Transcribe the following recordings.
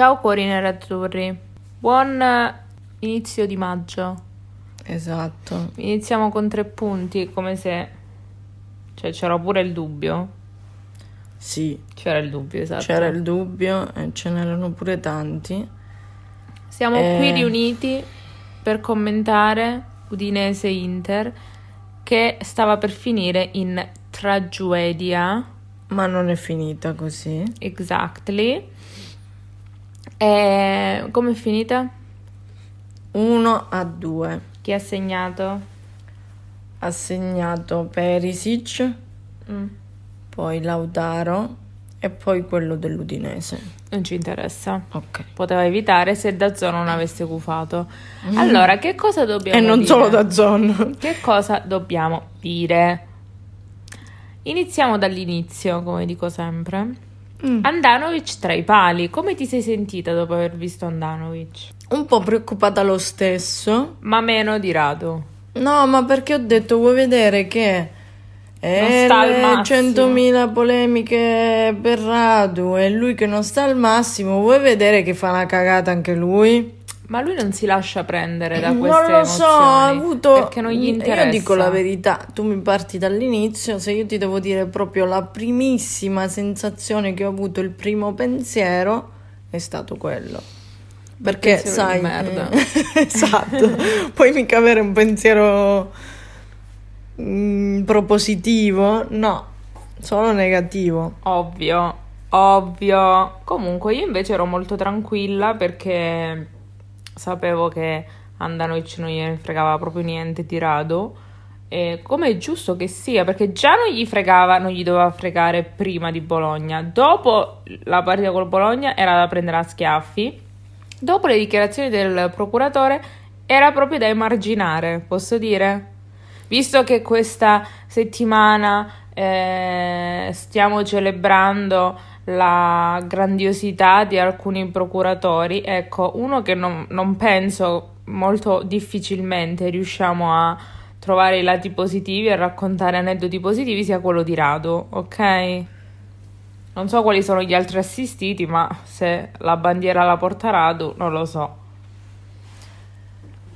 Ciao cuori nerazzurri. Buon eh, inizio di maggio. Esatto. Iniziamo con tre punti, come se... Cioè, c'era pure il dubbio. Sì, C'era il dubbio, esatto. c'era il dubbio e ce n'erano pure tanti. Siamo Eh. qui riuniti per commentare Udinese Inter che stava per finire in tragedia. Ma non è finita così. Exactly. E come è finita? 1 a 2. Chi ha segnato? Ha segnato Perisic, Mm, poi Lautaro e poi quello dell'Udinese. non ci interessa. Ok. Poteva evitare se Dazzone non avesse cufato. Allora, che cosa dobbiamo E non dire? solo da Zon. Che cosa dobbiamo dire? Iniziamo dall'inizio, come dico sempre. Mm. Andanovic tra i pali. Come ti sei sentita dopo aver visto Andanovic? Un po' preoccupata lo stesso. Ma meno di rado. No, ma perché ho detto, vuoi vedere che Non sta al le massimo. 100.000 polemiche per Radu e lui che non sta al massimo, vuoi vedere che fa una cagata anche lui? Ma lui non si lascia prendere da non queste lo so, ha avuto... perché non gli interessa. Io dico la verità, tu mi parti dall'inizio, se io ti devo dire proprio la primissima sensazione che ho avuto, il primo pensiero, è stato quello. Perché pensiero sai, merda. eh, esatto, puoi mica avere un pensiero mm, propositivo, no, solo negativo. Ovvio, ovvio. Comunque io invece ero molto tranquilla perché sapevo che Andanovic non gliene fregava proprio niente di rado. E come è giusto che sia, perché già non gli fregava, non gli doveva fregare prima di Bologna. Dopo la partita col Bologna era da prendere a schiaffi. Dopo le dichiarazioni del procuratore era proprio da emarginare, posso dire? Visto che questa settimana eh, stiamo celebrando la grandiosità di alcuni procuratori, ecco, uno che non, non penso molto difficilmente riusciamo a trovare i lati positivi e raccontare aneddoti positivi sia quello di Rado, ok? Non so quali sono gli altri assistiti, ma se la bandiera la porta Radu, non lo so.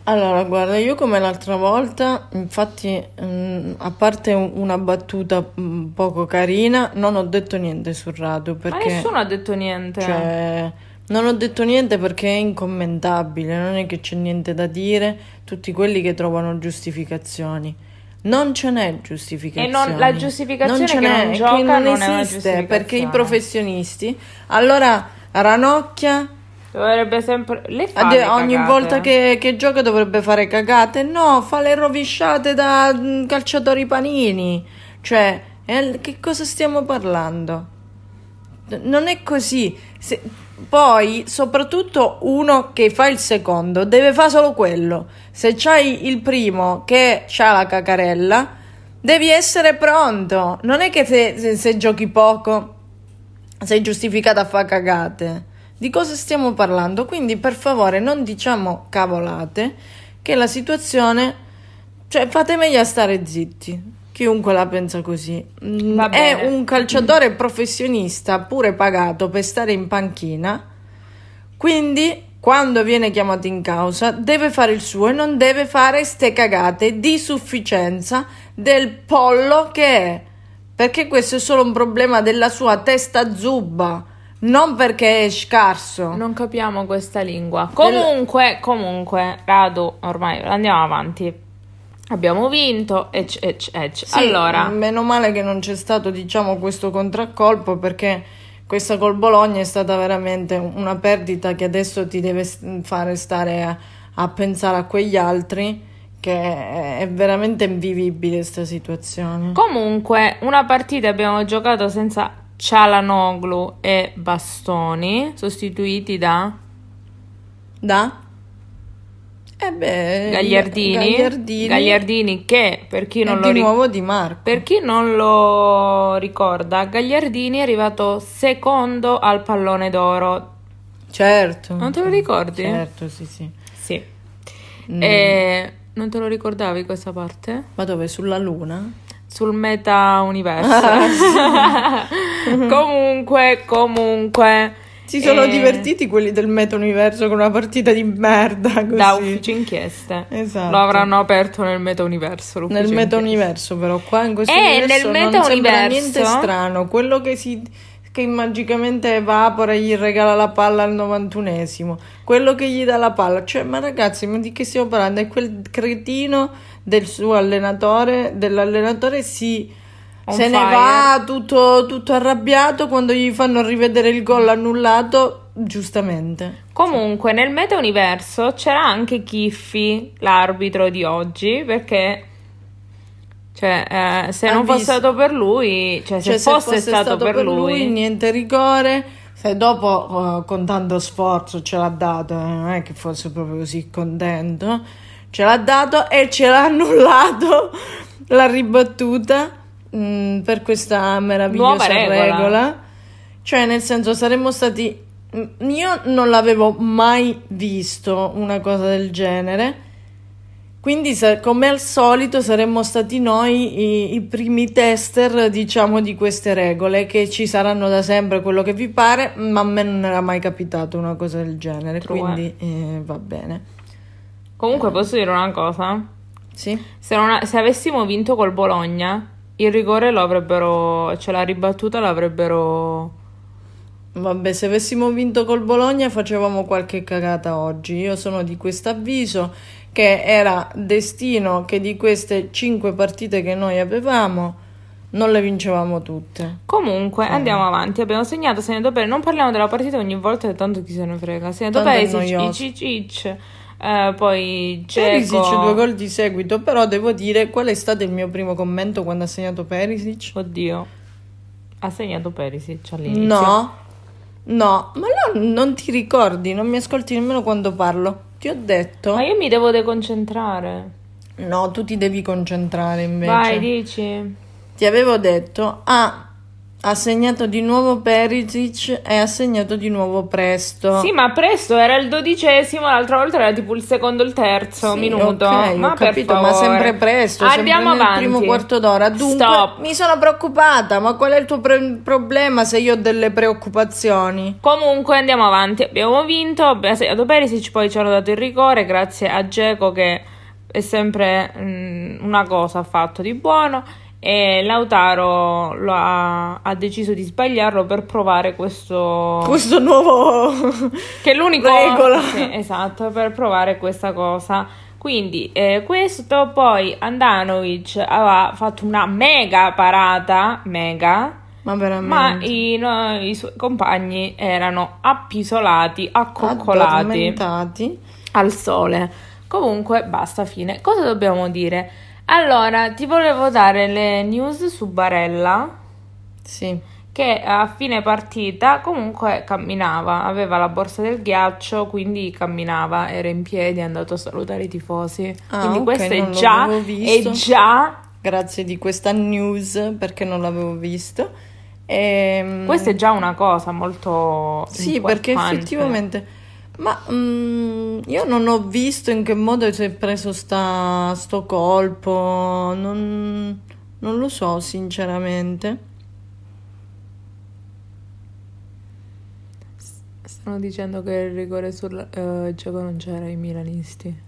Allora, guarda, io come l'altra volta, infatti, mm, a parte un- una battuta mm, poco carina, non ho detto niente sul Radu Ma perché nessuno ha detto niente. cioè, non ho detto niente perché è incommentabile, non è che c'è niente da dire, tutti quelli che trovano giustificazioni. Non ce n'è giustificazione. E non- la giustificazione ce che n'è, non che gioca non non una esiste perché i professionisti. Allora, Ranocchia Dovrebbe sempre. Le fa Ade- le ogni volta che, che gioca dovrebbe fare cagate. No, fa le rovesciate da mm, calciatori panini. Cioè, eh, che cosa stiamo parlando? Non è così. Se- poi, soprattutto uno che fa il secondo, deve fare solo quello. Se c'hai il primo che ha la cacarella, devi essere pronto. Non è che se, se- se giochi poco sei giustificata a fare cagate. Di cosa stiamo parlando? Quindi, per favore, non diciamo cavolate, che la situazione... Cioè, fate meglio a stare zitti. Chiunque la pensa così. Mm, È un calciatore professionista, pure pagato per stare in panchina. Quindi, quando viene chiamato in causa, deve fare il suo e non deve fare ste cagate di sufficienza del pollo che è. Perché questo è solo un problema della sua testa zubba, non perché è scarso. Non capiamo questa lingua. Comunque, comunque, Radu, ormai andiamo avanti. Abbiamo vinto, ec, ec, ec. Sì, allora, meno male che non c'è stato, diciamo, questo contraccolpo perché questa col Bologna è stata veramente una perdita che adesso ti deve fare stare a, a pensare a quegli altri, che è veramente invivibile questa situazione. comunque, una partita abbiamo giocato senza Cialanoglu e Bastoni, sostituiti da Da? Eh beh, Gagliardini. Gagliardini, Gagliardini che, per chi non di lo ricorda... nuovo Di Marco. Per chi non lo ricorda, Gagliardini è arrivato secondo al pallone d'oro. Certo. Non te lo ricordi? Certo, sì, sì. Sì. Mm. E non te lo ricordavi questa parte? Ma dove? Sulla Luna? Sul meta universo. comunque, comunque, Si sono E- divertiti quelli del meta-universo con una partita di merda così. Da ufficio inchieste. Esatto. Lo avranno aperto nel meta-universo. l'ufficio Nel inchieste. meta-universo, però qua in questo Eh, universo nel non sembra meta-universo- niente strano. Quello che si che magicamente evapora e gli regala la palla al 91esimo. Quello che gli dà la palla. Cioè, ma ragazzi, ma di che stiamo parlando? È quel cretino del suo allenatore, dell'allenatore si Se ne fire. va tutto, tutto arrabbiato quando gli fanno rivedere il gol annullato, giustamente. Comunque, nel meta-universo c'era anche Kiffy, l'arbitro di oggi, perché cioè, eh, se non fosse stato per lui, cioè, se, Cioè, fosse, stato, per lui, niente rigore. Se dopo eh, con tanto sforzo ce l'ha dato, eh, non è che fosse proprio così contento, ce l'ha dato e ce l'ha annullato la ribattuta mm, per questa meravigliosa regola. regola. Cioè, nel senso, saremmo stati. mm, Io non l'avevo mai visto una cosa del genere. Quindi, come al solito, saremmo stati noi i, i primi tester, diciamo, di queste regole, che ci saranno da sempre quello che vi pare, ma a me non era mai capitato una cosa del genere, True. quindi eh, va bene. comunque posso dire una cosa? Sì? Se, non se avessimo vinto col Bologna, il rigore lo avrebbero, cioè la ribattuta l'avrebbero... Vabbè, se avessimo vinto col Bologna facevamo qualche cagata oggi. Io sono di questo avviso che era destino che di queste cinque partite che noi avevamo non le vincevamo tutte. Comunque, andiamo avanti. Abbiamo segnato, segnato bene. Non parliamo della partita ogni volta, tanto chi se ne frega. Segnato Tanto è Eh, poi Perisic Dzeko. due gol di seguito, però devo dire qual è stato il mio primo commento quando ha segnato Perisic? Oddio. Ha segnato Perisic all'inizio. No, no, ma no, non ti ricordi, non mi ascolti nemmeno quando parlo. Ti ho detto, Ma io mi devo deconcentrare. no, tu ti devi concentrare invece. Vai, dici. Ti avevo detto, ah, ha segnato di nuovo Perisic e ha segnato di nuovo Presto. Sì, ma presto era il dodicesimo, l'altra volta era tipo il secondo o il terzo Sì, minuto. ok, ma ho capito, ma sempre presto, Andiamo sempre avanti. primo quarto d'ora. Dunque, Stop. mi sono preoccupata, ma qual è il tuo pre- problema se io ho delle preoccupazioni? Comunque andiamo avanti, abbiamo vinto, abbiamo segnato Perisic, poi ci hanno dato il rigore grazie a Geco che è sempre mm, una cosa ha fatto di buono e Lautaro lo ha, ha deciso di sbagliarlo per provare questo... Questo nuovo... che è l'unico... Regola. Sì, esatto, per provare questa cosa. Quindi eh, questo, poi Andanovic aveva fatto una mega parata, mega, Ma veramente. ma i, no, i suoi compagni erano appisolati, accoccolati al sole. Comunque, basta, fine. Cosa dobbiamo dire? Allora, ti volevo dare le news su Barella, Sì. che a fine partita comunque camminava, aveva la borsa del ghiaccio, quindi camminava, era in piedi, è andato a salutare i tifosi. Ah, quindi ok, questo è già, è già, Grazie di questa news perché non l'avevo visto. Ehm, questa è già una cosa molto Sì, perché effettivamente. Ma mm, io non ho visto in che modo si è preso sta, sto colpo. Non, non lo so, sinceramente. Stanno dicendo che il rigore sul eh, gioco non c'era i milanisti.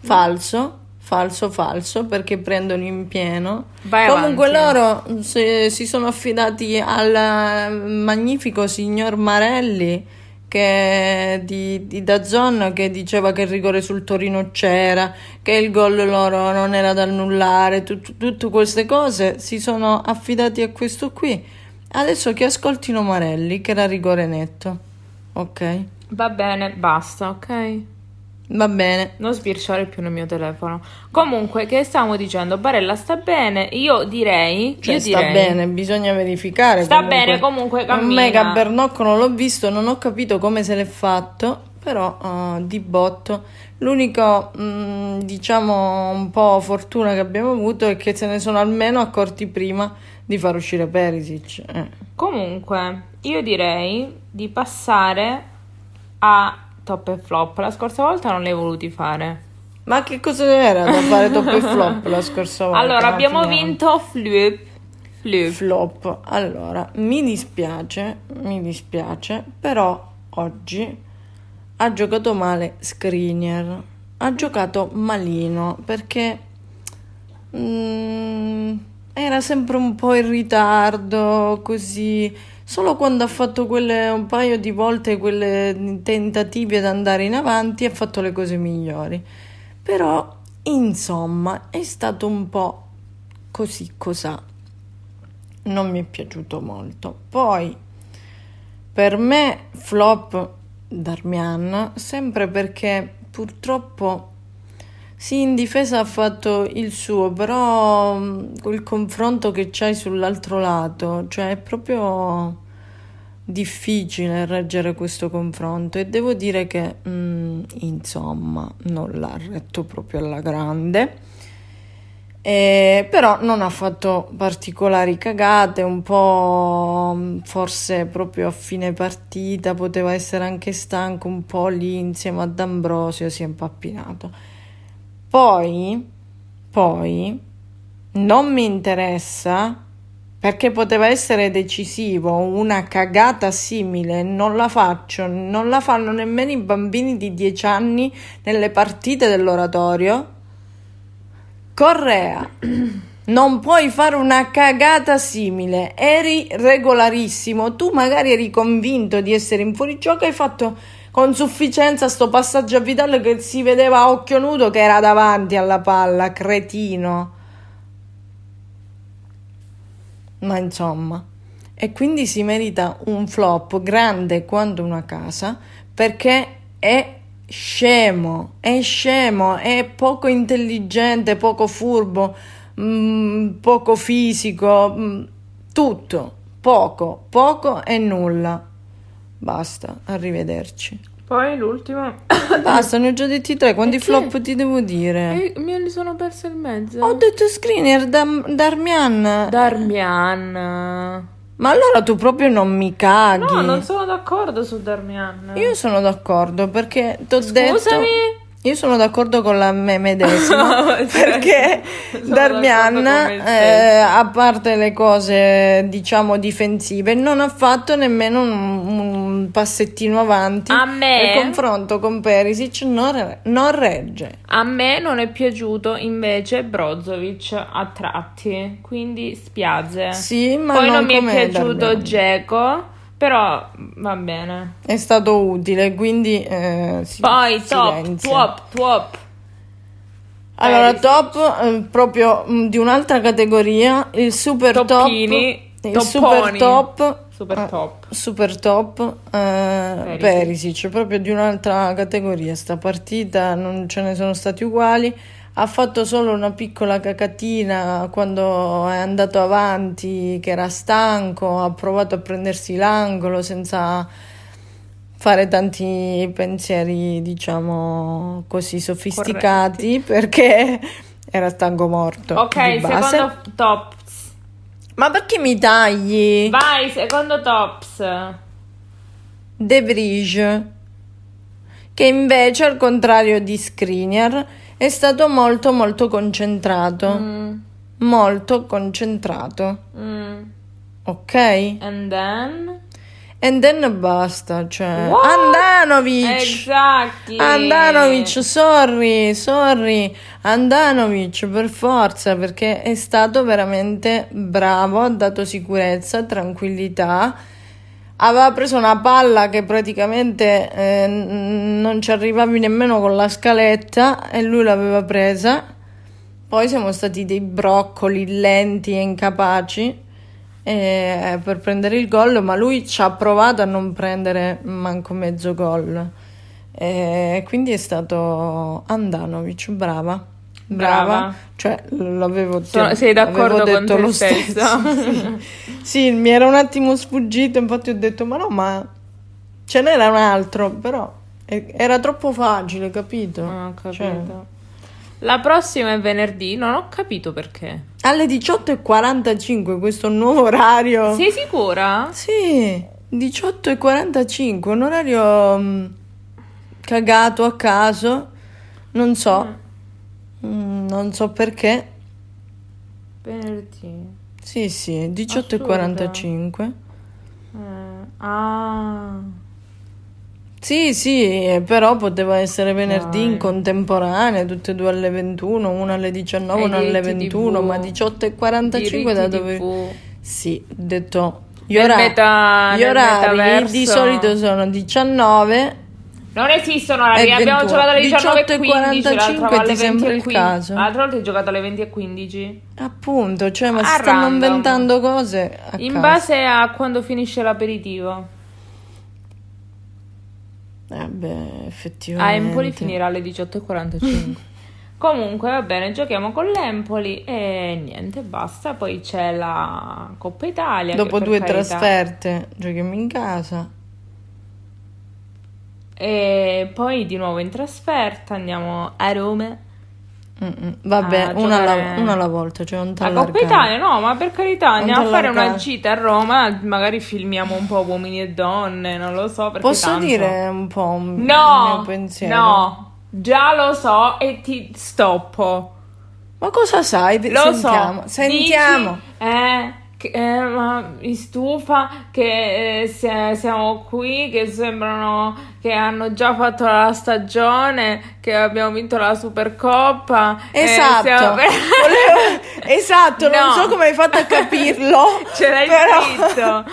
Falso, falso, falso, perché prendono in pieno. Vai Comunque avanti. loro se- si sono affidati al magnifico signor Marelli che di, di Dazzon che diceva che il rigore sul Torino c'era, che il gol loro non era da annullare, tut- tutte queste cose si sono affidati a questo qui. Adesso che ascoltino Marelli che era rigore netto. Ok, Va bene, basta, ok? Va bene. Non sbirciare più nel mio telefono. Comunque, che stavo dicendo? Barella sta bene. Io direi. Cioè, io sta direi- bene, bisogna verificare. Sta bene, comunque Un cammina. mega bernocco non l'ho visto, non ho capito come se l'è fatto, però eh, di botto. L'unico, mm, diciamo, un po' fortuna che abbiamo avuto è che se ne sono almeno accorti prima di far uscire Perisic. Eh. Comunque, io direi di passare a top e flop. La scorsa volta non li hai voluti fare. Ma che cosa era da fare top e flop la scorsa volta? allora, abbiamo finiamo. vinto Flip. Flip. flop. Allora, mi dispiace, mi dispiace, però oggi ha giocato male Skriniar. Ha giocato malino perché mm, era sempre un po' in ritardo, così. Solo quando ha fatto quelle un paio di volte quelle tentativi ad andare in avanti ha fatto le cose migliori. Però, insomma, è stato un po' così cosà. Non mi è piaciuto molto. Poi, per me, flop Darmian, sempre perché purtroppo sì, in difesa ha fatto il suo, però mh, il confronto che c'hai sull'altro lato, cioè è proprio difficile reggere questo confronto e devo dire che mh, insomma non l'ha retto proprio alla grande. Eh, però non ha fatto particolari cagate, un po' mh, forse proprio a fine partita poteva essere anche stanco, un po' lì insieme ad Ambrosio si è impappinato. Poi, poi, non mi interessa perché poteva essere decisivo, una cagata simile, non la faccio, non la fanno nemmeno i bambini di 10 anni nelle partite dell'oratorio. Correa, non puoi fare una cagata simile, eri regolarissimo, tu magari eri convinto di essere in fuorigioco, hai fatto con sufficienza sto passaggio a Vidal che si vedeva a occhio nudo che era davanti alla palla, cretino. Ma insomma, e quindi si merita un flop grande quanto una casa perché è scemo, è scemo, è poco intelligente, poco furbo, mm, poco fisico, mm, tutto, poco, poco e nulla. Basta, arrivederci. Poi l'ultimo. Basta, ne ho già detti tre. Quanti Perché? flop ti devo dire? E me li sono perso il mezzo. Ho detto screener Dam- Darmian. Darmian. Ma allora tu proprio non mi caghi. No, non sono d'accordo su Darmian. Io sono d'accordo perché ti ho detto. Scusami. Io sono d'accordo con la me medesima Sì. perché Darmian, eh, a parte le cose diciamo difensive, non ha fatto nemmeno un, un passettino avanti. A me- Il confronto con Perisic non, non regge. A me non è piaciuto invece Brozovic a tratti, quindi spiace. Sì, ma Poi non, non mi è piaciuto Darmian. Dzeko, però va bene. È stato utile, quindi eh, sì, Poi top, silenzio. top, top. Allora, Perisic. top eh, proprio mh, di un'altra categoria, il super Toppini, top, il super top, Super eh, top. super top, eh, Perisic, proprio di un'altra categoria. Sta partita non ce ne sono stati uguali. Ha fatto solo una piccola cacatina quando è andato avanti, che era stanco, ha provato a prendersi l'angolo senza fare tanti pensieri, diciamo così sofisticati, perché era stanco morto. Ok, di base. secondo tops. Ma perché mi tagli? Vai, secondo tops. De Vrij, che invece al contrario di Skriniar è stato molto molto concentrato, Mm, molto concentrato, mm. ok? And then? And then basta, cioè What? Andanovic. Exactly. Andanovic, sorry, sorry, Andanovic per forza perché è stato veramente bravo, ha dato sicurezza, tranquillità. Aveva preso una palla che praticamente eh, non ci arrivavi nemmeno con la scaletta e lui l'aveva presa. Poi siamo stati dei broccoli lenti e incapaci eh, per prendere il gol, ma lui ci ha provato a non prendere manco mezzo gol. E quindi è stato Andanovic, brava. Brava, Brava. cioè l'avevo Sono- sei d'accordo con detto te lo stessa? stesso. sì. Mi era un attimo sfuggito, infatti ho detto ma no, ma ce n'era un altro, però era troppo facile, capito? Ah, ho capito. Cioè, La prossima è venerdì, non ho capito perché. alle 18.45 questo nuovo orario. Sei sicura? Sì, 18.45, un orario mm, cagato a caso, non so, Mm, non so perché. Venerdì. Sì, sì, 18 e 45. Eh, ah, Sì, sì, eh, però poteva essere venerdì in Dai. contemporanea, tutte e due alle 21, una alle 19, E una alle diritti 21, TV. ma 18 e 45 da dove... TV. Sì, detto... Gli, ora- meta- gli orari metaverso. di solito sono 19 Non esistono orari, E abbiamo 21. giocato alle 19 e 18 e 15, l'altra 45 volta alle 20 sembra e il 15. caso? L'altra volta hai giocato alle 20 e 15. Appunto, cioè, ma A si stanno random. inventando cose In caso. base a quando finisce l'aperitivo. Eh beh, A effettivamente. Empoli finirà alle 18.45. Comunque va bene, giochiamo con l'Empoli e niente, basta. Poi c'è la Coppa Italia. Dopo due carità- trasferte giochiamo in casa. E poi di nuovo in trasferta andiamo a Roma. Mm-mm. Vabbè, una, alla, una alla volta, cioè non La Coppa Italia, no, ma per carità, andiamo a fare una gita a Roma. Magari filmiamo un po' uomini e donne, non lo so. Posso tanto- dire un po' un No, mio pensiero? no, già lo so e ti stoppo. Ma cosa sai? Lo Sentiamo. so. Sentiamo. Dici, eh, che- eh, ma mi stufa che eh, siamo qui, che sembrano che hanno già fatto la stagione, che abbiamo vinto la Supercoppa. eh, Esatto. siamo- Volevo- esatto, non No. so come hai fatto a capirlo. Ce l'hai però- scritto.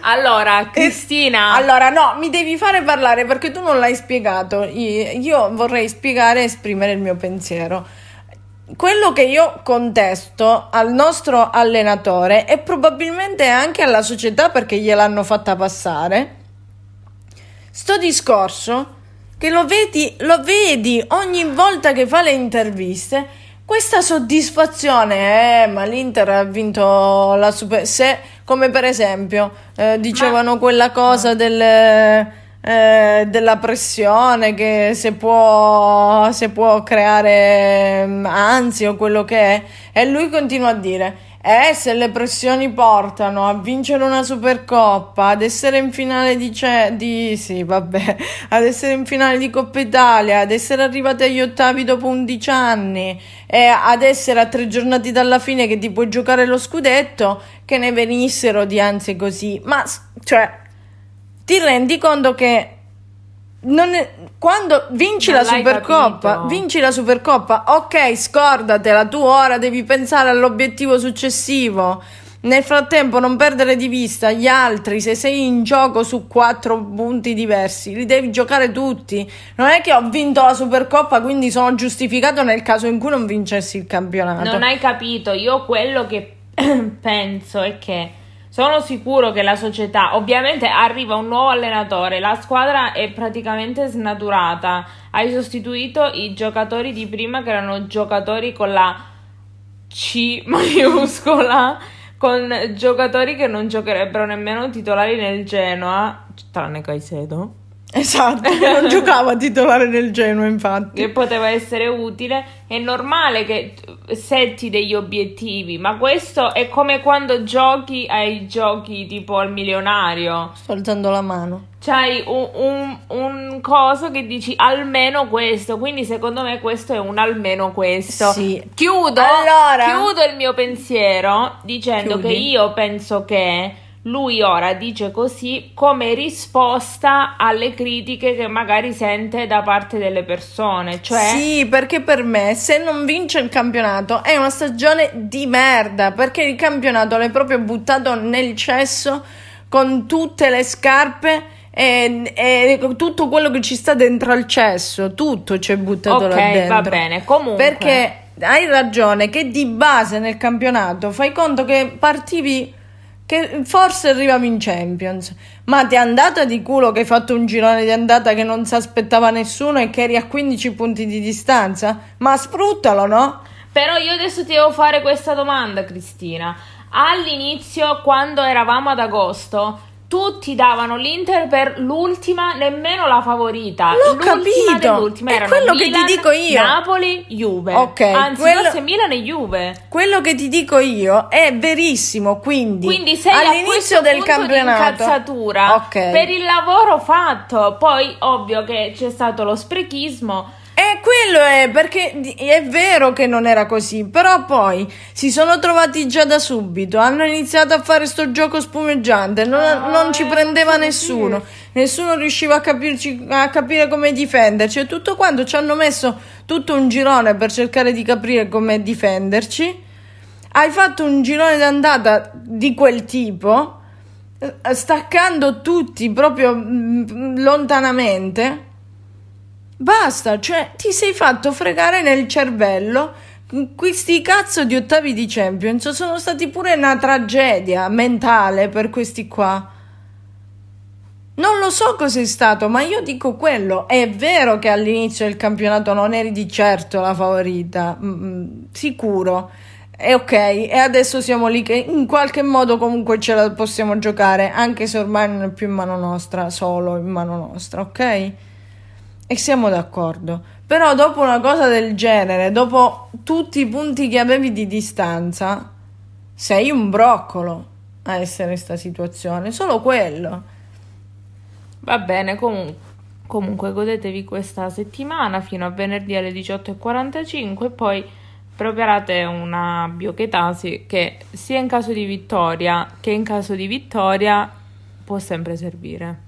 Allora, Cristina. Allora, no, mi devi fare parlare perché tu non l'hai spiegato. Io, io vorrei spiegare e esprimere il mio pensiero. Quello che io contesto al nostro allenatore e probabilmente anche alla società perché gliel'hanno fatta passare. Sto discorso che lo vedi, lo vedi ogni volta che fa le interviste. Questa soddisfazione, eh, ma l'Inter ha vinto la Super. Se, come per esempio, eh, dicevano quella cosa del, eh, della pressione che se può, se può creare mm, ansia o quello che è, e lui continua a dire. Eh, se le pressioni portano a vincere una Supercoppa, ad essere in finale di, ce- di sì, vabbè, ad essere in finale di Coppa Italia, ad essere arrivati agli ottavi dopo 11 anni e ad essere a tre giornate dalla fine che ti puoi giocare lo scudetto, che ne venissero di ansie così. Ma, cioè, ti rendi conto che non è- quando vinci Non la Supercoppa, capito. vinci la Supercoppa, ok, scordatela, tu ora devi pensare all'obiettivo successivo. Nel frattempo non perdere di vista gli altri, se sei in gioco su quattro punti diversi, li devi giocare tutti. Non è che ho vinto la Supercoppa, quindi sono giustificato nel caso in cui non vincessi il campionato. Non hai capito, io quello che penso è che sono sicuro che la società, ovviamente arriva un nuovo allenatore, la squadra è praticamente snaturata, hai sostituito i giocatori di prima che erano giocatori con la C maiuscola, con giocatori che non giocherebbero nemmeno titolari nel Genoa, tranne Caicedo. Esatto, non giocava a titolare nel Genoa, infatti. che poteva essere utile, è normale che setti degli obiettivi, ma questo è come quando giochi ai giochi tipo al milionario. Sto alzando la mano. C'hai un, un, un coso che dici almeno questo, quindi secondo me questo è un almeno questo. Sì. Chiudo, Allora? chiudo il mio pensiero dicendo Chiudi. che io penso che lui ora dice così come risposta alle critiche che magari sente da parte delle persone, cioè Sì, perché per me se non vince il campionato è una stagione di merda, perché il campionato l'hai proprio buttato nel cesso con tutte le scarpe e, e tutto quello che ci sta dentro al cesso, tutto c'è buttato là Ok, dentro. va bene. Comunque, Perché hai ragione che di base nel campionato fai conto che partivi che forse arrivavi in Champions, ma ti è andata di culo che hai fatto un girone di andata che non si aspettava nessuno e che eri a 15 punti di distanza? Ma sfruttalo, no? Però io adesso ti devo fare questa domanda, Cristina. All'inizio, quando eravamo ad agosto, tutti davano l'Inter per l'ultima, nemmeno la favorita. L'ho l'ultima capito. dell'ultima È erano quello che ti Milan, dico io. Napoli, Juve. Ok, Anzi, quello- forse Milan e Juve. Quello che ti dico io è verissimo, quindi, Quindi sei all'inizio del campionato incazzatura Ok. per il lavoro fatto. Poi, ovvio che c'è stato lo sprechismo. E quello è perché è vero che non era così, però poi si sono trovati già da subito, hanno iniziato a fare sto gioco spumeggiante, non, Ah, non ci eh, prendeva nessuno, nessuno riusciva a, capirci, a capire come difenderci e tutto quanto ci hanno messo tutto un girone per cercare di capire come difenderci. Hai fatto un girone d'andata di quel tipo, eh, staccando tutti proprio mm, lontanamente. Basta, cioè ti sei fatto fregare nel cervello. Questi cazzo di ottavi di Champions sono stati pure una tragedia mentale per questi qua. Non lo so cos'è stato, ma io dico quello. È vero che all'inizio del campionato non eri di certo la favorita, mm, sicuro. E ok, e adesso siamo lì che in qualche modo comunque ce la possiamo giocare, anche se ormai non è più in mano nostra, solo in mano nostra, ok? E siamo d'accordo. Però dopo una cosa del genere, dopo tutti i punti che avevi di distanza, sei un broccolo a essere in questa situazione, solo quello. Va bene, comu- comunque godetevi questa settimana fino a venerdì alle 18.45 e poi preparate una biochetasi che sia in caso di vittoria che in caso di vittoria può sempre servire.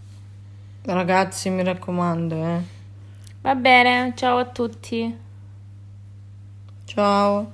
Ragazzi, mi raccomando, eh. Va bene, ciao a tutti. Ciao.